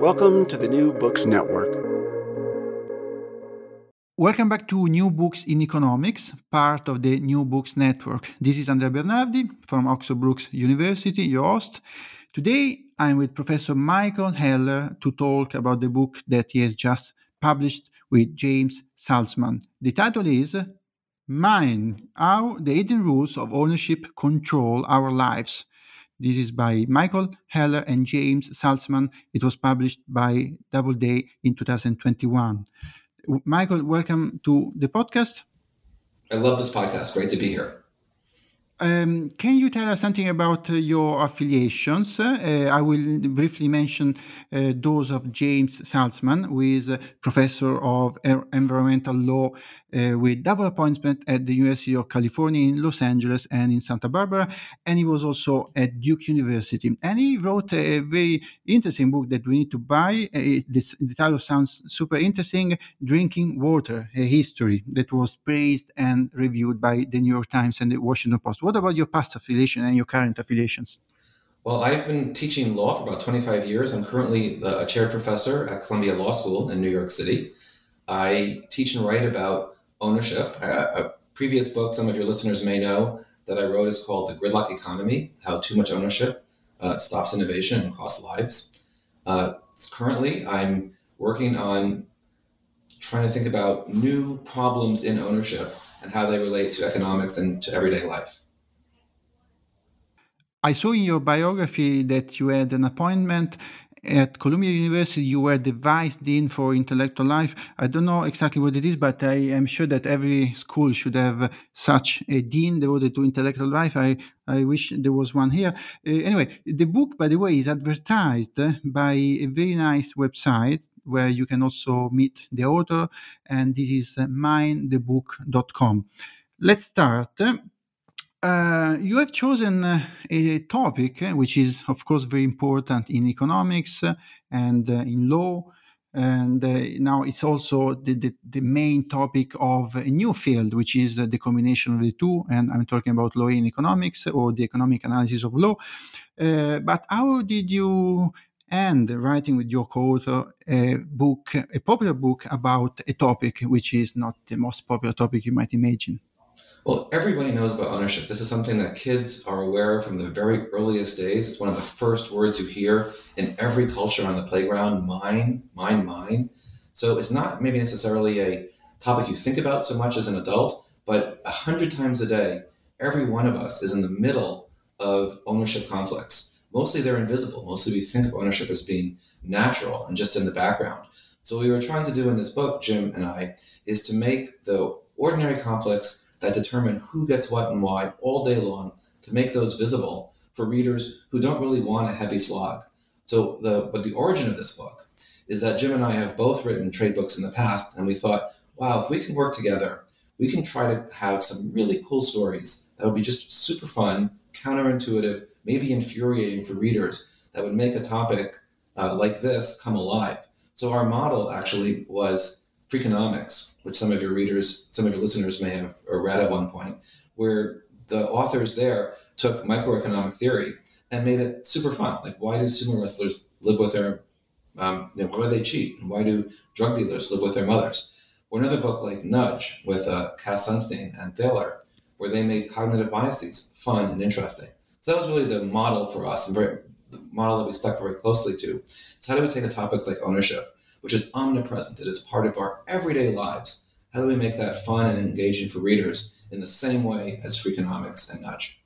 Welcome to the New Books Network. Welcome back to New Books in Economics, part of the New Books Network. This is Andrea Bernardi from Oxford Brookes University, your host. Today, I'm with Professor Michael Heller to talk about the book that he has just published with James Salzman. The title is Mine How the Hidden Rules of Ownership Control Our Lives. This is by Michael Heller and James Salzman. It was published by Doubleday in 2021. Michael, welcome to the podcast. I love this podcast. Great to be here. Um, can you tell us something about uh, your affiliations? Uh, I will briefly mention uh, those of James Salzman, who is a professor of environmental law uh, with double appointment at the University of California in Los Angeles and in Santa Barbara, and he was also at Duke University. And he wrote a very interesting book that we need to buy. Uh, this, the title sounds super interesting: "Drinking Water: A History," that was praised and reviewed by the New York Times and the Washington Post. What about your past affiliation and your current affiliations? Well, I've been teaching law for about 25 years. I'm currently a chair professor at Columbia Law School in New York City. I teach and write about ownership. A, previous book, some of your listeners may know, that I wrote is called The Gridlock Economy How Too Much Ownership uh, Stops Innovation and Costs Lives. Uh, currently, I'm working on trying to think about new problems in ownership and how they relate to economics and to everyday life. I saw in your biography that you had an appointment at Columbia University. You were the vice dean for intellectual life. I don't know exactly what it is, but I am sure that every school should have such a dean devoted to intellectual life. I, I wish there was one here. Uh, anyway, the book, by the way, is advertised by a very nice website where you can also meet the author, and this is minethebook.com. Let's start. Uh, you have chosen uh, a topic uh, which is, of course, very important in economics and in law. And now it's also the, the, the, main topic of a new field, which is the combination of the two. And I'm talking about law in economics or the economic analysis of law. but how did you end writing with your co-author a book, a popular book about a topic which is not the most popular topic you might imagine? Well, everybody knows about ownership. This is something that kids are aware of from the very earliest days. It's one of the first words you hear in every culture on the playground mine, mine, mine. So it's not maybe necessarily a topic you think about so much as an adult, but a hundred times a day, every one of us is in the middle of ownership conflicts. Mostly they're invisible. Mostly we think of ownership as being natural and just in the background. So what we were trying to do in this book, Jim and I, is to make the ordinary conflicts that determine who gets what and why all day long to make those visible for readers who don't really want a heavy slog. So the but the origin of this book is that Jim and I have both written trade books in the past, and we thought, wow, if we can work together, we can try to have some really cool stories that would be just super fun, counterintuitive, maybe infuriating for readers that would make a topic uh, like this come alive. So our model actually was Freakonomics, which some of your readers, some of your listeners may have read at one point, where the authors there took microeconomic theory and made it super fun. Like, why do sumo wrestlers live with their, um, you know, why do they cheat? And why do drug dealers live with their mothers? Or another book like Nudge with uh, Cass Sunstein and Thaler, where they made cognitive biases fun and interesting. So that was really the model for us, and very, the model that we stuck very closely to. So how do we take a topic like ownership which is omnipresent. It is part of our everyday lives. How do we make that fun and engaging for readers in the same way as Freakonomics and Nudge?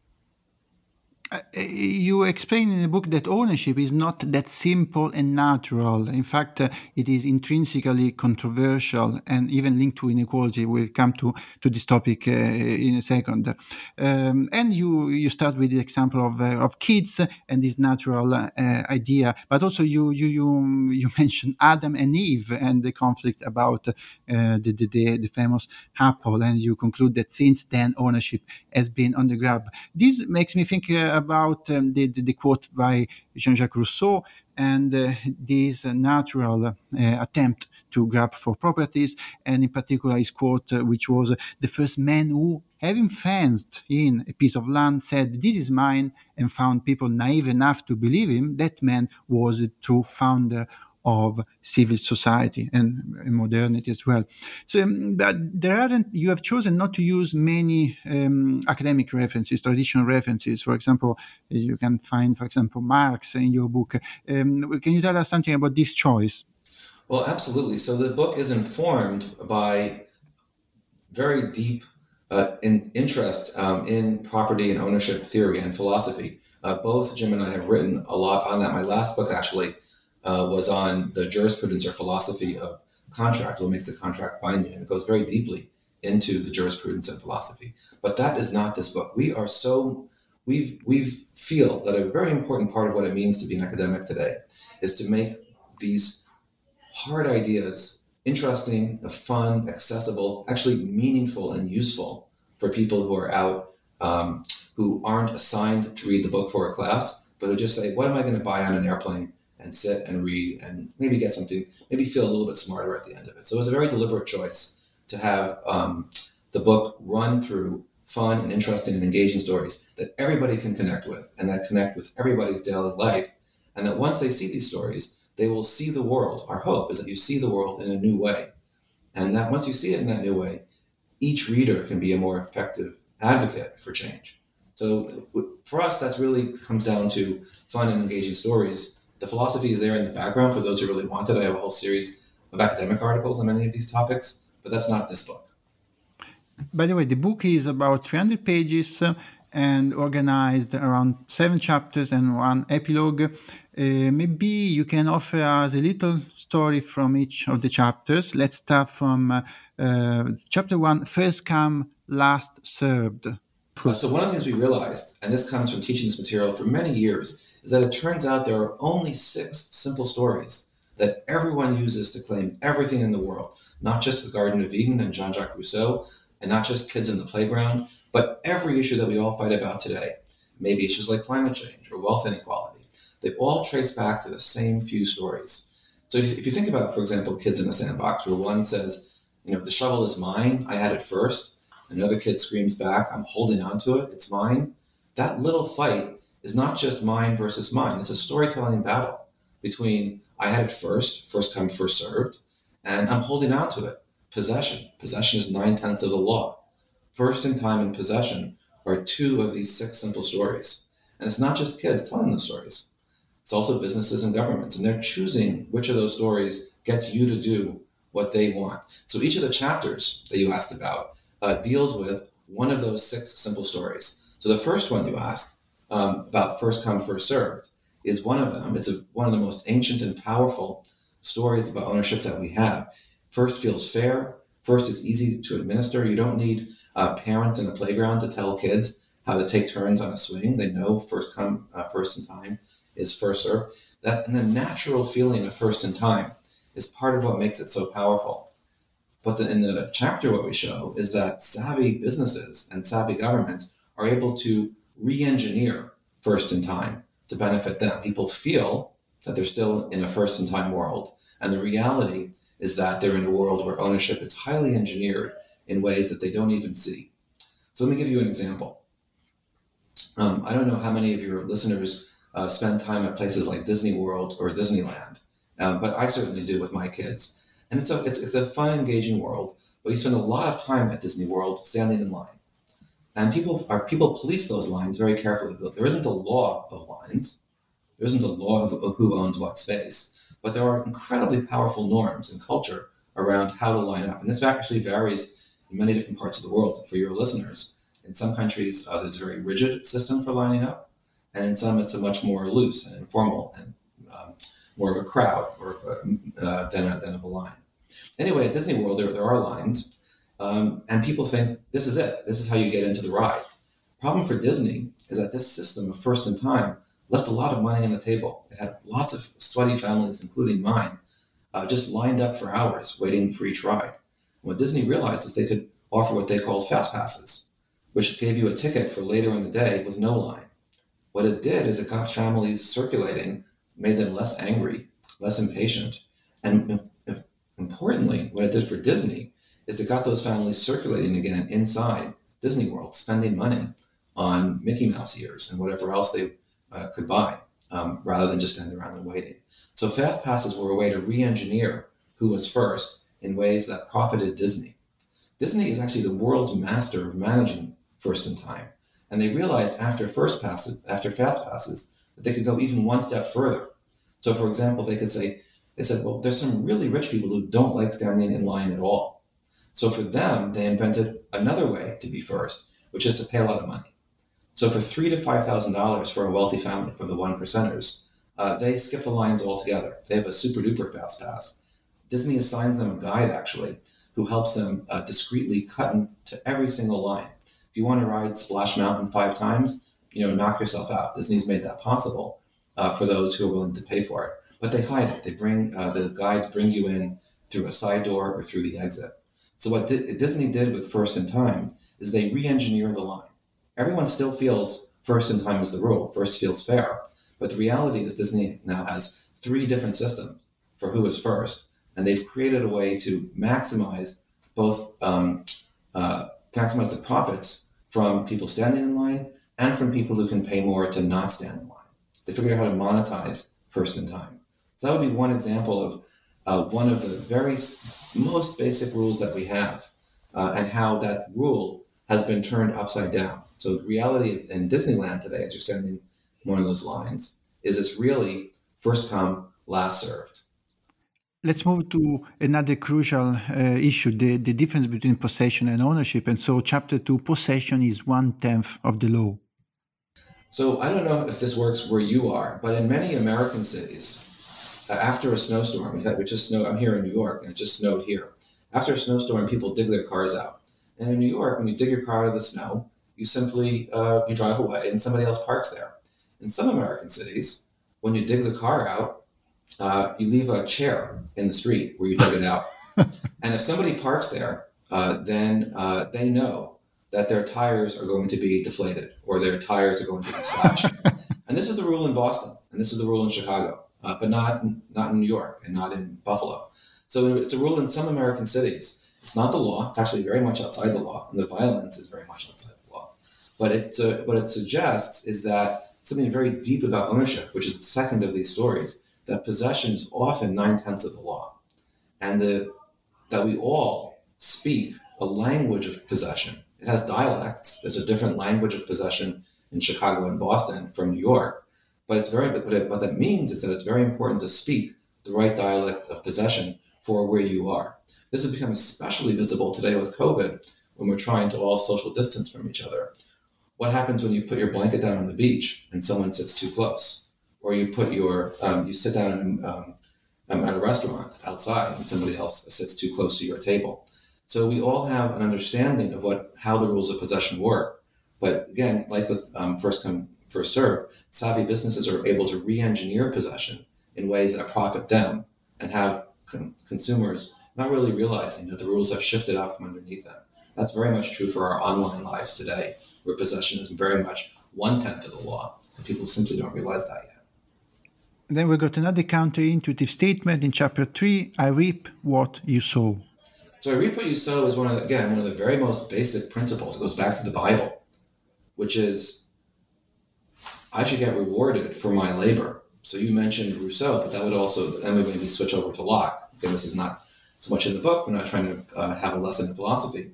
Uh, you explain in the book that ownership is not that simple and natural. In fact, uh, it is intrinsically controversial and even linked to inequality. We'll come to, to this topic uh, in a second. Um, and you, you start with the example of, uh, of kids and this natural uh, idea, but also you, you, you, you mentioned Adam and Eve and the conflict about the, the, the, the famous apple. And you conclude that since then ownership has been on the grab. This makes me think about um, the, the, the, quote by Jean-Jacques Rousseau and uh, this natural uh, attempt to grab for properties, and in particular his quote, uh, which was the first man who, having fenced in a piece of land, said, "This is mine," and found people naive enough to believe him. That man was the true founder of civil society and, modernity as well. So um, there aren't. You have chosen not to use many um, academic references, traditional references. For example, you can find, for example, Marx in your book. Um, can you tell us something about this choice? Well, absolutely. So the book is informed by very deep uh, in interest um, in property and ownership theory and philosophy. Uh, both Jim and I have written a lot on that. My last book, actually, uh, was on the jurisprudence or philosophy of contract, what makes the contract binding. And it goes very deeply into the jurisprudence and philosophy. But that is not this book. We are so we we feel that a very important part of what it means to be an academic today is to make these hard ideas interesting, fun, accessible, actually meaningful and useful for people who are out um, who aren't assigned to read the book for a class, but who just say, "What am I going to buy on an airplane?" And sit and read and maybe get something, maybe feel a little bit smarter at the end of it. So it was a very deliberate choice to have um, the book run through fun and interesting and engaging stories that everybody can connect with and that connect with everybody's daily life. And that once they see these stories, they will see the world. Our hope is that you see the world in a new way. And that once you see it in that new way, each reader can be a more effective advocate for change. So for us, that really comes down to fun and engaging stories the philosophy is there in the background for those who really want it. I have a whole series of academic articles on many of these topics, but that's not this book. By the way, the book is about 300 pages uh, and organized around seven chapters and one epilogue. Uh, maybe you can offer us a little story from each of the chapters. Let's start from uh, uh chapter one first come, last served. So, one of the things we realized, and this comes from teaching this material for many years, is that it turns out there are only six simple stories that everyone uses to claim everything in the world, not just the Garden of Eden and Jean Jacques Rousseau, and not just kids in the playground, but every issue that we all fight about today. Maybe issues like climate change or wealth inequality. They all trace back to the same few stories. So if, if you think about, for example, kids in a sandbox, where one says, you know, the shovel is mine, I had it first. Another kid screams back, I'm holding on to it, it's mine. That little fight is not just mine versus mine. It's a storytelling battle between I had it first, first come, first served, and I'm holding on to it. Possession. Possession is nine tenths of the law. First in time and possession are two of these six simple stories. And it's not just kids telling the stories. It's also businesses and governments, and they're choosing which of those stories gets you to do what they want. So each of the chapters that you asked about uh, deals with one of those six simple stories. So the first one you asked um, about first come, first served is one of them. It's a, one of the most ancient and powerful stories about ownership that we have. First feels fair. First is easy to administer. You don't need uh, parents in a playground to tell kids how to take turns on a swing. They know first come, uh, first in time is first served. That and the natural feeling of first in time is part of what makes it so powerful. But the, in the chapter, what we show is that savvy businesses and savvy governments are able to re-engineer first in time to benefit them. People feel that they're still in a first in time world. And the reality is that they're in a world where ownership is highly engineered in ways that they don't even see. So let me give you an example. Um, I don't know how many of your listeners uh, spend time at places like Disney World or Disneyland, uh, but I certainly do with my kids. And it's a, it's, it's a fun, engaging world, but you spend a lot of time at Disney World standing in line and people are people police those lines very carefully. There isn't a law of lines. There isn't a law of, who owns what space, but there are incredibly powerful norms and culture around how to line up. And this actually varies in many different parts of the world. For your listeners, in some countries, uh, there's a very rigid system for lining up. and in some it's a much more loose and informal and um, more of a crowd or a, uh, than, a, than of a line. Anyway, at Disney World, there, there are lines, um, and people think this is it. This is how you get into the ride. Problem for Disney is that this system of first in time left a lot of money on the table. It had lots of sweaty families, including mine, uh, just lined up for hours waiting for each ride. what Disney realized is they could offer what they called fast passes, which gave you a ticket for later in the day with no line. What it did is it got families circulating, made them less angry, less impatient, and importantly, what it did for Disney is it got those families circulating again inside Disney World, spending money on Mickey Mouse ears and whatever else they uh, could buy, um, rather than just standing around and waiting. So fast passes were a way to re-engineer who was first in ways that profited Disney. Disney is actually the world's master of managing first in time, and they realized after first passes, after fast passes, that they could go even one step further. So, for example, they could say, they said, well, there's some really rich people who don't like standing in line at all. So for them, they invented another way to be first, which is to pay a lot of money. So for three to five thousand dollars for a wealthy family, for the one percenters, uh, they skip the lines altogether. They have a super duper fast pass. Disney assigns them a guide actually, who helps them uh, discreetly cut into every single line. If you want to ride Splash Mountain five times, you know, knock yourself out. Disney's made that possible uh, for those who are willing to pay for it. But they hide it. They bring uh, the guides bring you in through a side door or through the exit. So what D- Disney did with First in Time is they re-engineer the line everyone still feels first in time is the rule, first feels fair. But the reality is Disney now has three different systems for who is first, and they've created a way to maximize both um, uh, maximize the profits from people standing in line and from people who can pay more to not stand in line. They figured out how to monetize first in time. So that would be one example of uh, one of the very most basic rules that we have, uh, and how that rule has been turned upside down. So the reality in Disneyland today, as you're standing one of those lines, is it's really first come, last served. Let's move to another crucial uh, issue the, the difference between possession and ownership. And so, chapter two possession is one tenth of the law. So, I don't know if this works where you are, but in many American cities, after a snowstorm, we, had, we just snowed, I'm here in New York, and it just snowed here. After a snowstorm, people dig their cars out. And in New York, when you dig your car out of the snow, you simply uh, you drive away and somebody else parks there. In some American cities, when you dig the car out, uh, you leave a chair in the street where you dug it out. and if somebody parks there, uh, then uh, they know that their tires are going to be deflated or their tires are going to be slashed. and this is the rule in Boston, and this is the rule in Chicago, uh, but not not in New York and not in Buffalo. So it's a rule in some American cities. It's not the law. It's actually very much outside the law, and the violence is very much outside the law. But it uh, what it suggests is that something very deep about ownership, which is the second of these stories, that possession is often nine tenths of the law, and the, that we all speak a language of possession. It has dialects. There's a different language of possession in Chicago and Boston from New York, but it's very. But it, what that means is that it's very important to speak the right dialect of possession for where you are. This has become especially visible today with COVID when we're trying to all social distance from each other. What happens when you put your blanket down on the beach and someone sits too close? Or you put your, um, you sit down um, um, at a restaurant outside and somebody else sits too close to your table. So we all have an understanding of what how the rules of possession work. But again, like with um, first come first serve, savvy businesses are able to re-engineer possession in ways that profit them and have con- consumers not really realizing that the rules have shifted out from underneath them. That's very much true for our online lives today, where possession is very much one tenth of the law, and people simply don't realize that yet. then we got another counterintuitive statement in chapter three I reap what you sow. So, I reap what you sow is one of the, again, one of the very most basic principles. It goes back to the Bible, which is I should get rewarded for my labor. So, you mentioned Rousseau, but that would also, then we maybe switch over to Locke. Again, this is not so much in the book. We're not trying to uh, have a lesson in philosophy.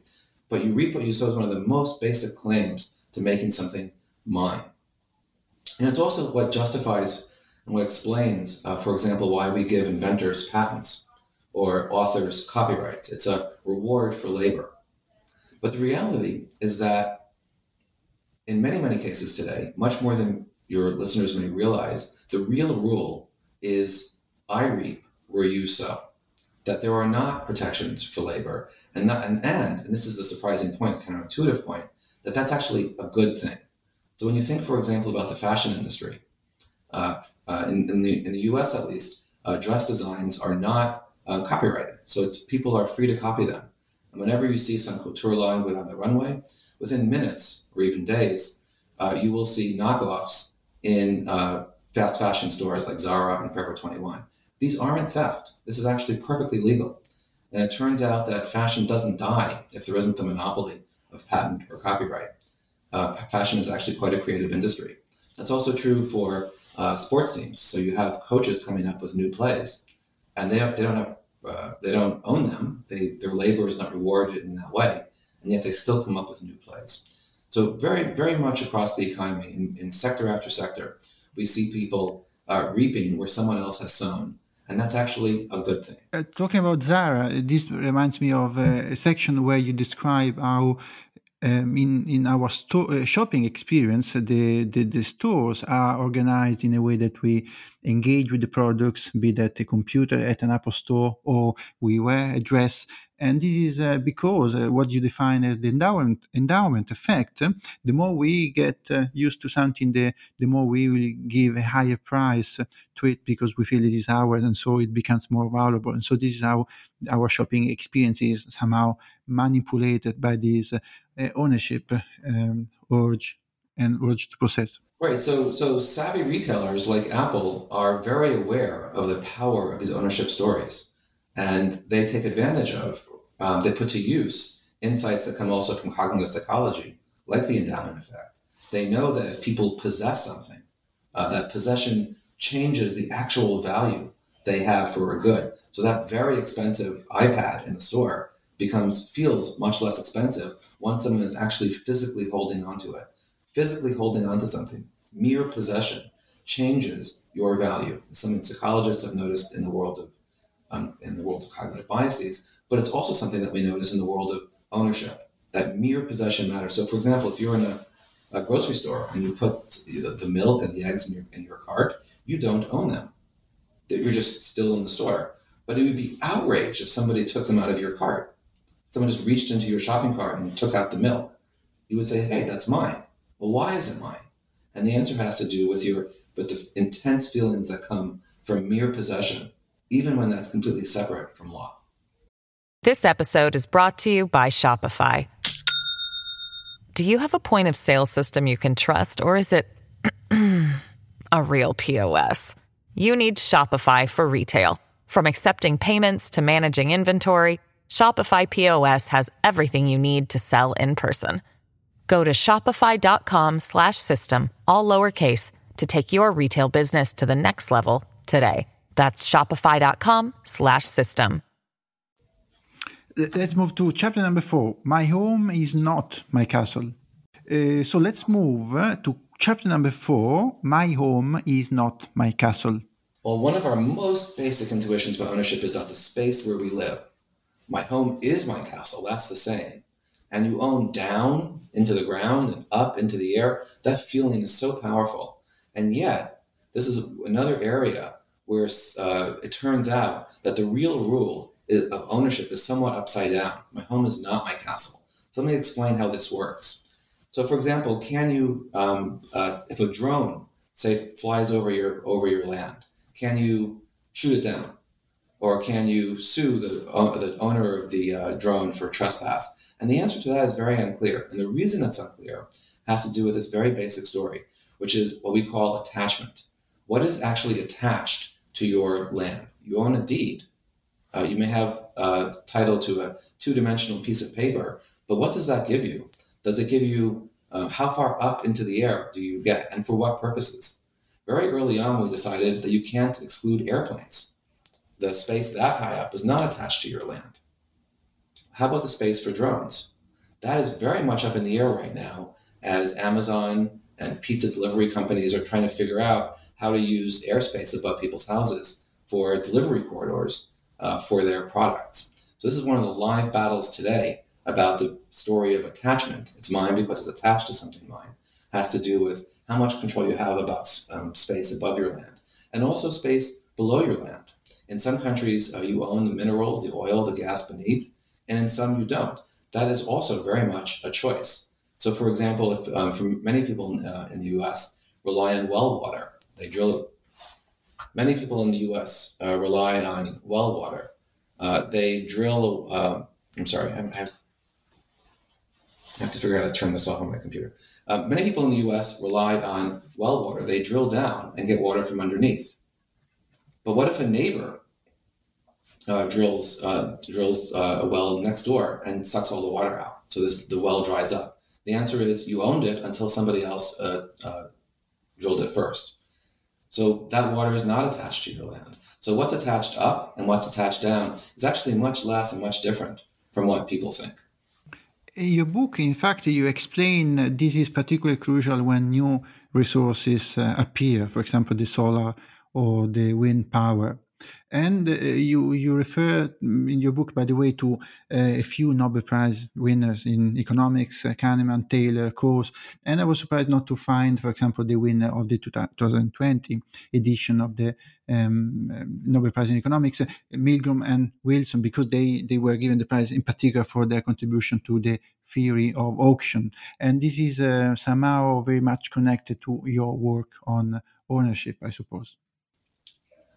But you reap what you sow is one of the most basic claims to making something mine. And it's also what justifies and what explains, uh, for example, why we give inventors patents or authors copyrights. It's a reward for labor. But the reality is that in many, many cases today, much more than your listeners may realize, the real rule is I reap where you sow. That there are not protections for labor, and not, and, and and this is the surprising point, counterintuitive point, that that's actually a good thing. So when you think, for example, about the fashion industry, uh, uh, in, in, the in the U.S. at least, uh, dress designs are not uh, copyrighted, so people are free to copy them. And whenever you see some couture line go down the runway, within minutes or even days, uh, you will see knockoffs in uh, fast fashion stores like Zara and Forever 21. These aren't theft. This is actually perfectly legal. And it turns out that fashion doesn't die if there isn't a monopoly of patent or copyright. Uh, fashion is actually quite a creative industry. That's also true for uh, sports teams. So you have coaches coming up with new plays, and they, they don't have uh, they don't own them. They, their labor is not rewarded in that way, and yet they still come up with new plays. So very very much across the economy, in, in sector after sector, we see people uh, reaping where someone else has sown and that's actually a good thing. Uh, talking about Zara, this reminds me of a, a section where you describe how. Um, in in our uh, shopping experience, the, the, the stores are organized in a way that we engage with the products, be that a computer at an Apple store or we wear a dress and this is uh, because uh, what you define as the endowment, endowment effect, uh, the more we get uh, used to something, the, the more we will give a higher price to it because we feel it is ours and so it becomes more valuable. And so this is how our shopping experience is somehow manipulated by this uh, ownership um, urge and urge to possess. Right. So, so savvy retailers like Apple are very aware of the power of these ownership stories and they take advantage of, um, they put to use insights that come also from cognitive psychology, like the endowment effect. They know that if people possess something, uh, that possession changes the actual value they have for a good. So that very expensive iPad in the store becomes feels much less expensive once someone is actually physically holding onto it. Physically holding onto something, mere possession changes your value. Something psychologists have noticed in the world of um, in the world of cognitive biases, but it's also something that we notice in the world of ownership, that mere possession matters. So, for example, if you're in a, a grocery store and you put the, the, milk and the eggs in your, in your cart, you don't own them. You're just still in the store. But it would be outraged if somebody took them out of your cart. Someone just reached into your shopping cart and took out the milk. You would say, hey, that's mine. Well, why is it mine? And the answer has to do with your with the intense feelings that come from mere possession even when that's completely separate from law. This episode is brought to you by Shopify. Do you have a point of sale system you can trust, or is it a real POS? You need Shopify for retail. From accepting payments to managing inventory, Shopify POS has everything you need to sell in person. Go to shopify.com/system all lowercase to take your retail business to the next level today. That's shopify.com slash system. Let's move to chapter number four. My home is not my castle. Uh, so let's move uh, to chapter number four. My home is not my castle. Well, one of our most basic intuitions about ownership is that the space where we live. My home is my castle. That's the saying. And you own down into the ground and up into the air. That feeling is so powerful. And yet, this is another area where uh, it turns out that the real rule of ownership is somewhat upside down. My home is not my castle. So let me explain how this works. So, for example, can you, um, uh, if a drone, say, flies over your over your land, can you shoot it down, or can you sue the uh, the owner of the uh, drone for trespass? And the answer to that is very unclear. And the reason it's unclear has to do with this very basic story, which is what we call attachment. What is actually attached to your land. You own a deed. Uh, you may have a title to a two dimensional piece of paper, but what does that give you? Does it give you uh, how far up into the air do you get and for what purposes? Very early on, we decided that you can't exclude airplanes. The space that high up is not attached to your land. How about the space for drones? That is very much up in the air right now as Amazon and pizza delivery companies are trying to figure out how to use airspace above people's houses for delivery corridors uh, for their products. So this is one of the live battles today about the story of attachment. It's mine because it's attached to something mine. It has to do with how much control you have about um, space above your land and also space below your land. In some countries, uh, you own the minerals, the oil, the gas beneath, and in some you don't. That is also very much a choice. So, for example, if um, for many people uh, in the U.S. rely on well water, they drill. Many people in the U.S. Uh, rely on well water. Uh, they drill. Uh, I'm sorry, I have, I have to figure out how to turn this off on my computer. Uh, many people in the U.S. rely on well water. They drill down and get water from underneath. But what if a neighbor uh, drills uh, drills a well next door and sucks all the water out, so this the well dries up? The answer is you owned it until somebody else drilled it first. So that water is not attached to your land. So what's attached up and what's attached down is actually much less and much different from what people think. In your book, in fact, you explain this is particularly crucial when new resources uh, appear, for example, the solar or the wind power. And uh, you you refer in your book, by the way, to uh, a few Nobel Prize winners in economics, uh, Kahneman, Thaler, Coase, and I was surprised not to find, for example, the winner of the 2020 edition of the um, Nobel Prize in Economics, uh, Milgrom and Wilson, because they they were given the prize in particular for their contribution to the theory of auction, and this is uh, somehow very much connected to your work on ownership, I suppose.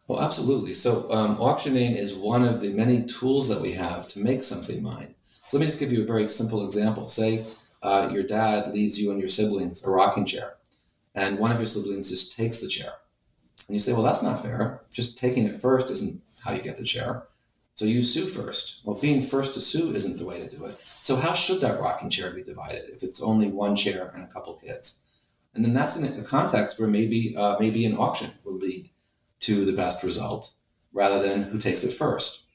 Well, absolutely. So, um, auctioning is one of the many tools that we have to make something mine. So, let me just give you a very simple example. Say uh, your dad leaves you and your siblings a rocking chair, and one of your siblings just takes the chair. And you say, well, that's not fair. Just taking it first isn't how you get the chair. So, you sue first. Well, being first to sue isn't the way to do it. So, how should that rocking chair be divided if it's only one chair and a couple kids? And then that's in a context where maybe uh, maybe an auction would lead to the best result rather than who takes it first.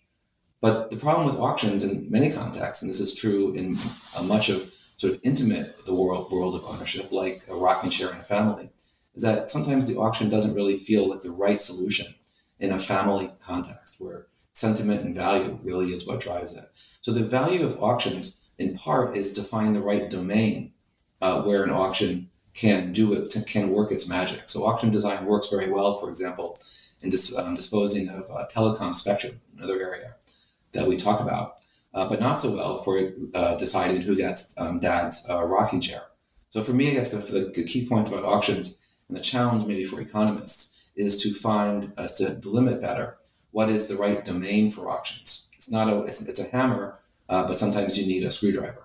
But the problem with auctions in many contexts, and this is true in much of sort of intimate the world world of ownership, like a rocking chair in a family, is that sometimes the auction doesn't really feel like the right solution in a family context where sentiment and value really is what drives it. So the value of auctions, in part, is to find the right domain uh, where an auction can do it, can work its magic. So auction design works very well, for example, in dis, um, disposing of uh, telecom spectrum, another area that we talk about, uh, but not so well for uh, deciding who gets um, dad's uh, rocking chair. So for me, I guess the, the, the, key point about auctions and the challenge maybe for economists is to find, uh, to delimit better what is the right domain for auctions. It's not a, it's, it's a hammer, uh, but sometimes you need a screwdriver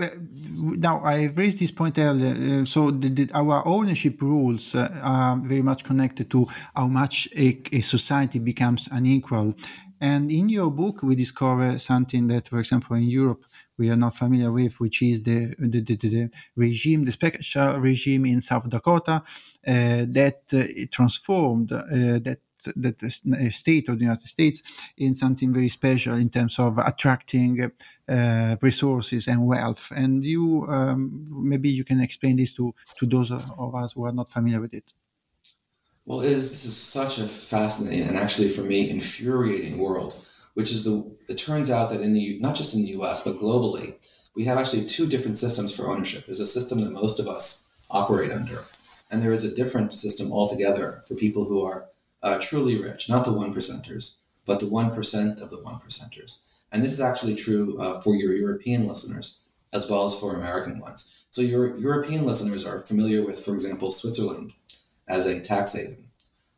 now I've raised this point earlier. Uh, so the, the, our ownership rules uh, are very much connected to how much a, a, society becomes unequal. And in your book, we discover something that, for example, in Europe we are not familiar with, which is the the, the, regime, the special regime in South Dakota uh, that uh, transformed uh, that the state of the United States in something very special in terms of attracting uh, resources and wealth. And you um, maybe you can explain this to to those of us who are not familiar with it. Well, it is, this is such a fascinating and actually for me infuriating world, which is the. It turns out that in the not just in the U.S. but globally, we have actually two different systems for ownership. There's a system that most of us operate under, and there is a different system altogether for people who are uh, truly rich, not the one percenters, but the one percent of the one percenters. And this is actually true uh, for your European listeners as well as for American ones. So your European listeners are familiar with, for example, Switzerland as a tax haven,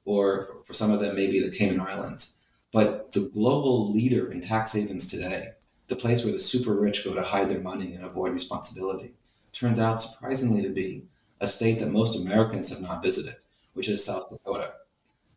or for some of them, maybe the Cayman Islands. But the global leader in tax havens today, the place where the super rich go to hide their money and avoid responsibility, turns out surprisingly to be a state that most Americans have not visited, which is South Dakota.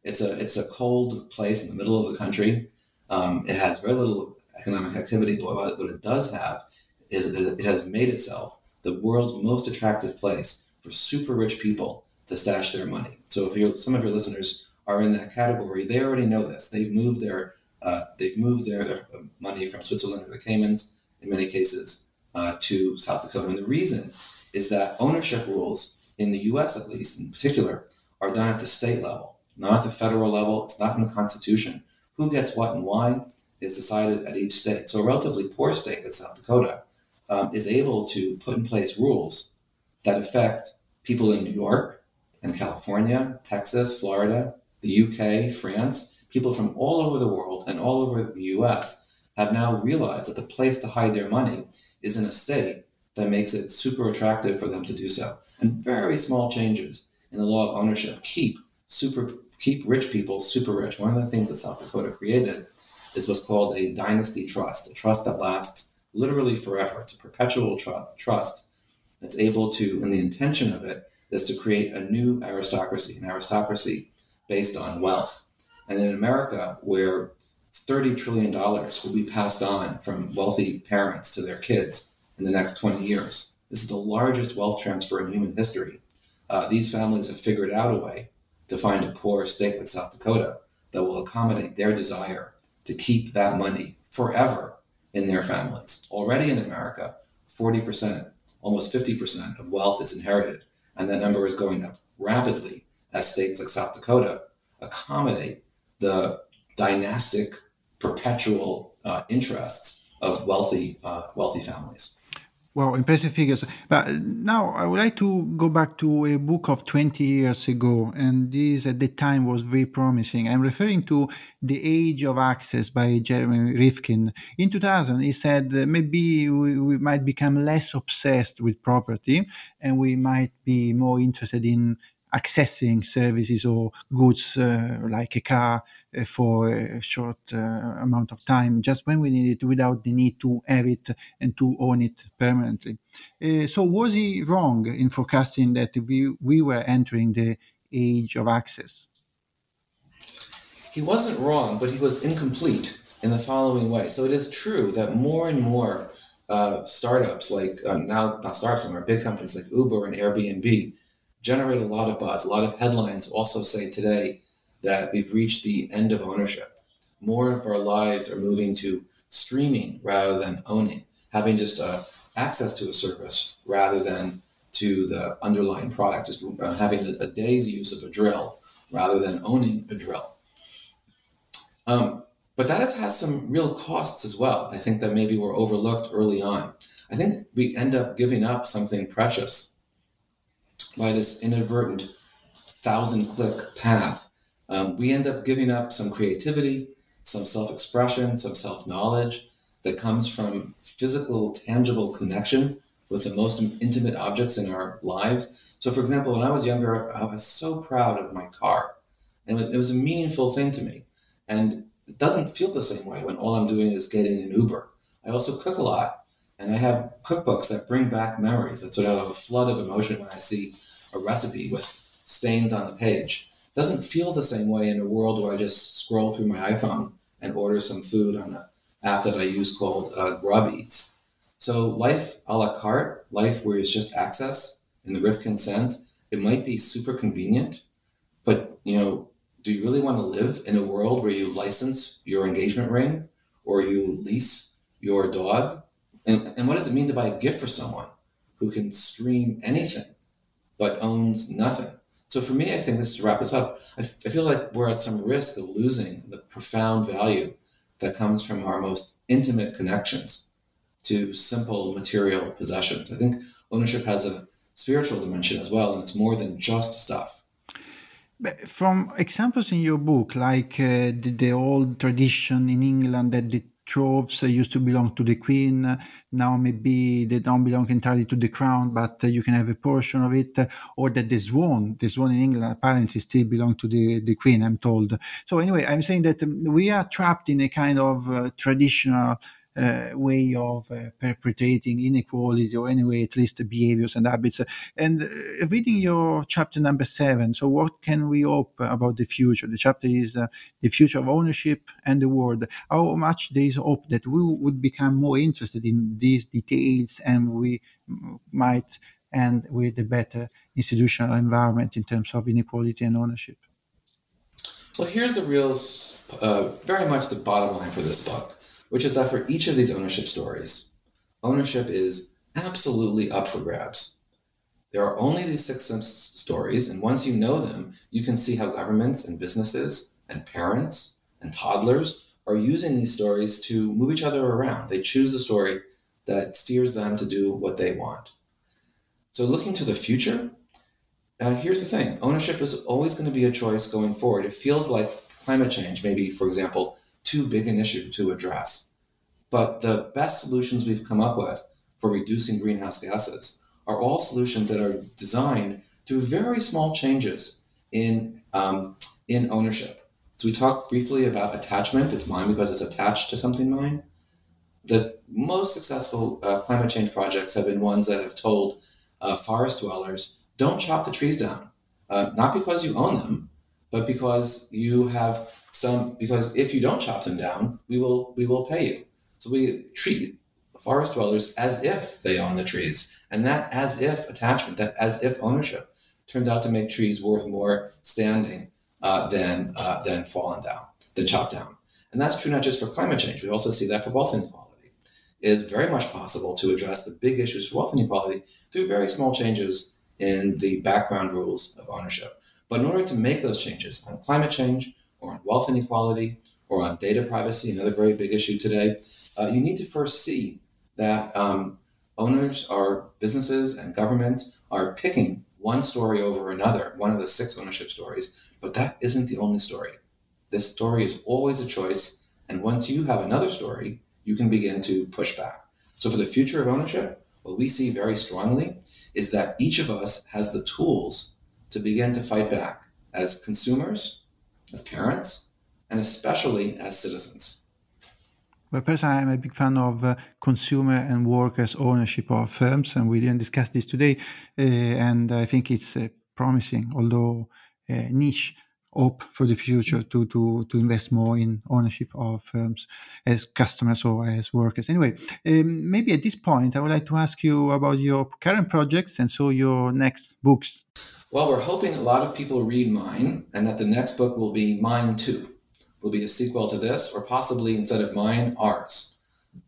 It's a it's a cold place in the middle of the country. Um, it has very little economic activity, but what, it does have is, it has made itself the world's most attractive place for super rich people to stash their money. So if you some of your listeners are in that category, they already know this. They've moved their uh, they've moved their, their, money from Switzerland or the Caymans in many cases uh, to South Dakota. And the reason is that ownership rules in the U.S. at least, in particular, are done at the state level not at the federal level. It's not in the Constitution. Who gets what and why is decided at each state. So a relatively poor state like South Dakota um, is able to put in place rules that affect people in New York and California, Texas, Florida, the UK, France, people from all over the world and all over the US have now realized that the place to hide their money is in a state that makes it super attractive for them to do so. And very small changes in the law of ownership keep super keep rich people super rich. One of the things that South Dakota created is what's called a dynasty trust, a trust that lasts literally forever. It's a perpetual tr- trust that's able to, and the intention of it is to create a new aristocracy, an aristocracy based on wealth. And in America, where $30 trillion will be passed on from wealthy parents to their kids in the next 20 years, this is the largest wealth transfer in human history. Uh, these families have figured out a way to find a poor state like South Dakota that will accommodate their desire to keep that money forever in their families. Already in America, 40%, almost 50% of wealth is inherited, and that number is going up rapidly as states like South Dakota accommodate the dynastic, perpetual uh, interests of wealthy, uh, wealthy families. Wow, impressive figures. But uh, now I would like to go back to a book of 20 years ago, and this at the time was very promising. I'm referring to The Age of Access by Jeremy Rifkin. In 2000, he said maybe we, we might become less obsessed with property and we might be more interested in accessing services or goods uh, like a car uh, for a short uh, amount of time, just when we need it, without the need to have it and to own it permanently. Uh, so, was he wrong in forecasting that we, we were entering the age of access? He wasn't wrong, but he was incomplete in the following way. So, it is true that more and more uh, startups, like uh, now, not startups anymore, big companies like Uber and Airbnb, generate a lot of buzz. A lot of headlines also say today that we've reached the end of ownership. More of our lives are moving to streaming rather than owning, having just uh, access to a service rather than to the underlying product, just uh, having a, day's use of a drill rather than owning a drill. Um, but that has, has some real costs as well. I think that maybe were overlooked early on. I think we end up giving up something precious by this inadvertent thousand click path, um, we end up giving up some creativity, some self expression, some self knowledge that comes from physical, tangible connection with the most intimate objects in our lives. So, for example, when I was younger, I was so proud of my car, and it was a meaningful thing to me. And it doesn't feel the same way when all I'm doing is getting an Uber. I also cook a lot, and I have cookbooks that bring back memories. That sort of have a flood of emotion when I see a recipe with stains on the page. It doesn't feel the same way in a world where I just scroll through my iPhone and order some food on an app that I use called uh, Grub Eats. So life a la carte, life where it's just access in the Rifkin sense, it might be super convenient, but you know, do you really want to live in a world where you license your engagement ring or you lease your dog? And, and what does it mean to buy a gift for someone who can stream anything but owns nothing. So for me, I think this is to wrap this up, I, f- I feel like we're at some risk of losing the profound value that comes from our most intimate connections to simple material possessions. I think ownership has a spiritual dimension as well, and it's more than just stuff. From examples in your book, like uh, the, the, old tradition in England that the troves used to belong to the queen. Now maybe they don't belong entirely to the crown, but you can have a portion of it. Or that the swan, the swan in England apparently still belong to the, the queen, I'm told. So anyway, I'm saying that we are trapped in a kind of uh, traditional uh, way of uh, perpetrating inequality or anyway at least behaviors and habits. And uh, reading your chapter number seven so what can we hope about the future? The chapter is uh, the future of ownership and the world. How much there is hope that we would become more interested in these details and we might end with a better institutional environment in terms of inequality and ownership? Well here's the real uh, very much the bottom line for this book which is that for each of these ownership stories, ownership is absolutely up for grabs. There are only these six stories, and once you know them, you can see how governments and businesses and parents and toddlers are using these stories to move each other around. They choose a story that steers them to do what they want. So, looking to the future, uh, here's the thing ownership is always going to be a choice going forward. It feels like climate change, maybe, for example, too big an issue to address. But the best solutions we've come up with for reducing greenhouse gases are all solutions that are designed through very small changes in, um, in ownership. So we talked briefly about attachment. It's mine because it's attached to something mine. The most successful uh, climate change projects have been ones that have told uh, forest dwellers, don't chop the trees down. Uh, not because you own them, but because you have some, because if you don't chop them down, we will, we will pay you. So we treat forest dwellers as if they own the trees. And that as if attachment, that as if ownership, turns out to make trees worth more standing uh, than, uh, than fallen down, than chopped down. And that's true not just for climate change, we also see that for wealth inequality. It is very much possible to address the big issues for wealth inequality through very small changes in the background rules of ownership. But in order to make those changes on climate change or on wealth inequality or on data privacy, another very big issue today, uh, you need to first see that um, owners are businesses and governments are picking one story over another, one of the six ownership stories, but that isn't the only story. This story is always a choice, and once you have another story, you can begin to push back. So, for the future of ownership, what we see very strongly is that each of us has the tools to begin to fight back as consumers, as parents, and especially as citizens. Well, personally, I'm a big fan of uh, consumer and workers' ownership of firms, and we didn't discuss this today. Uh, and I think it's uh, promising, although uh, niche hope for the future to, to, to invest more in ownership of firms as customers or as workers. Anyway, um, maybe at this point, I would like to ask you about your current projects and so your next books. Well, we're hoping a lot of people read mine and that the next book will be mine too will be a sequel to this, or possibly instead of mine, ours.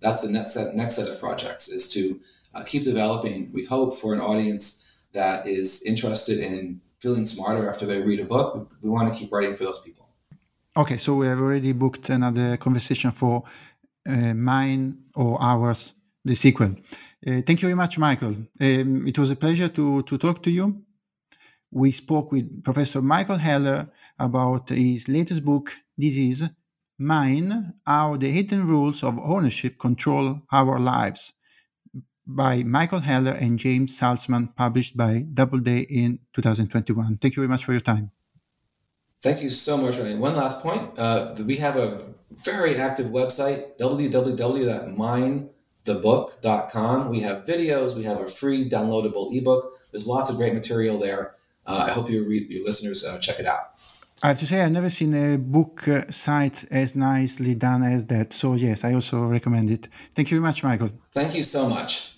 That's the next set, next set of projects is to uh, keep developing. We hope for an audience that is interested in feeling smarter after they read a book. We, want to keep writing for those people. Okay, so we have already booked another conversation for uh, mine or ours, the sequel. Uh, thank you very much, Michael. Um, it was a pleasure to, to talk to you. We spoke with Professor Michael Heller about his latest book, is Mine How the Hidden Rules of Ownership Control Our Lives by Michael Heller and James Salzman, published by Doubleday in 2021. Thank you very much for your time. Thank you so much, Ryan. One last point. Uh, we have a very active website, www.minethebook.com. We have videos, we have a free downloadable ebook. There's lots of great material there. Uh, I hope your, your listeners uh, check it out. I have to say, I've never seen a book uh, site as nicely done as that. So, yes, I also recommend it. Thank you very much, Michael. Thank you so much.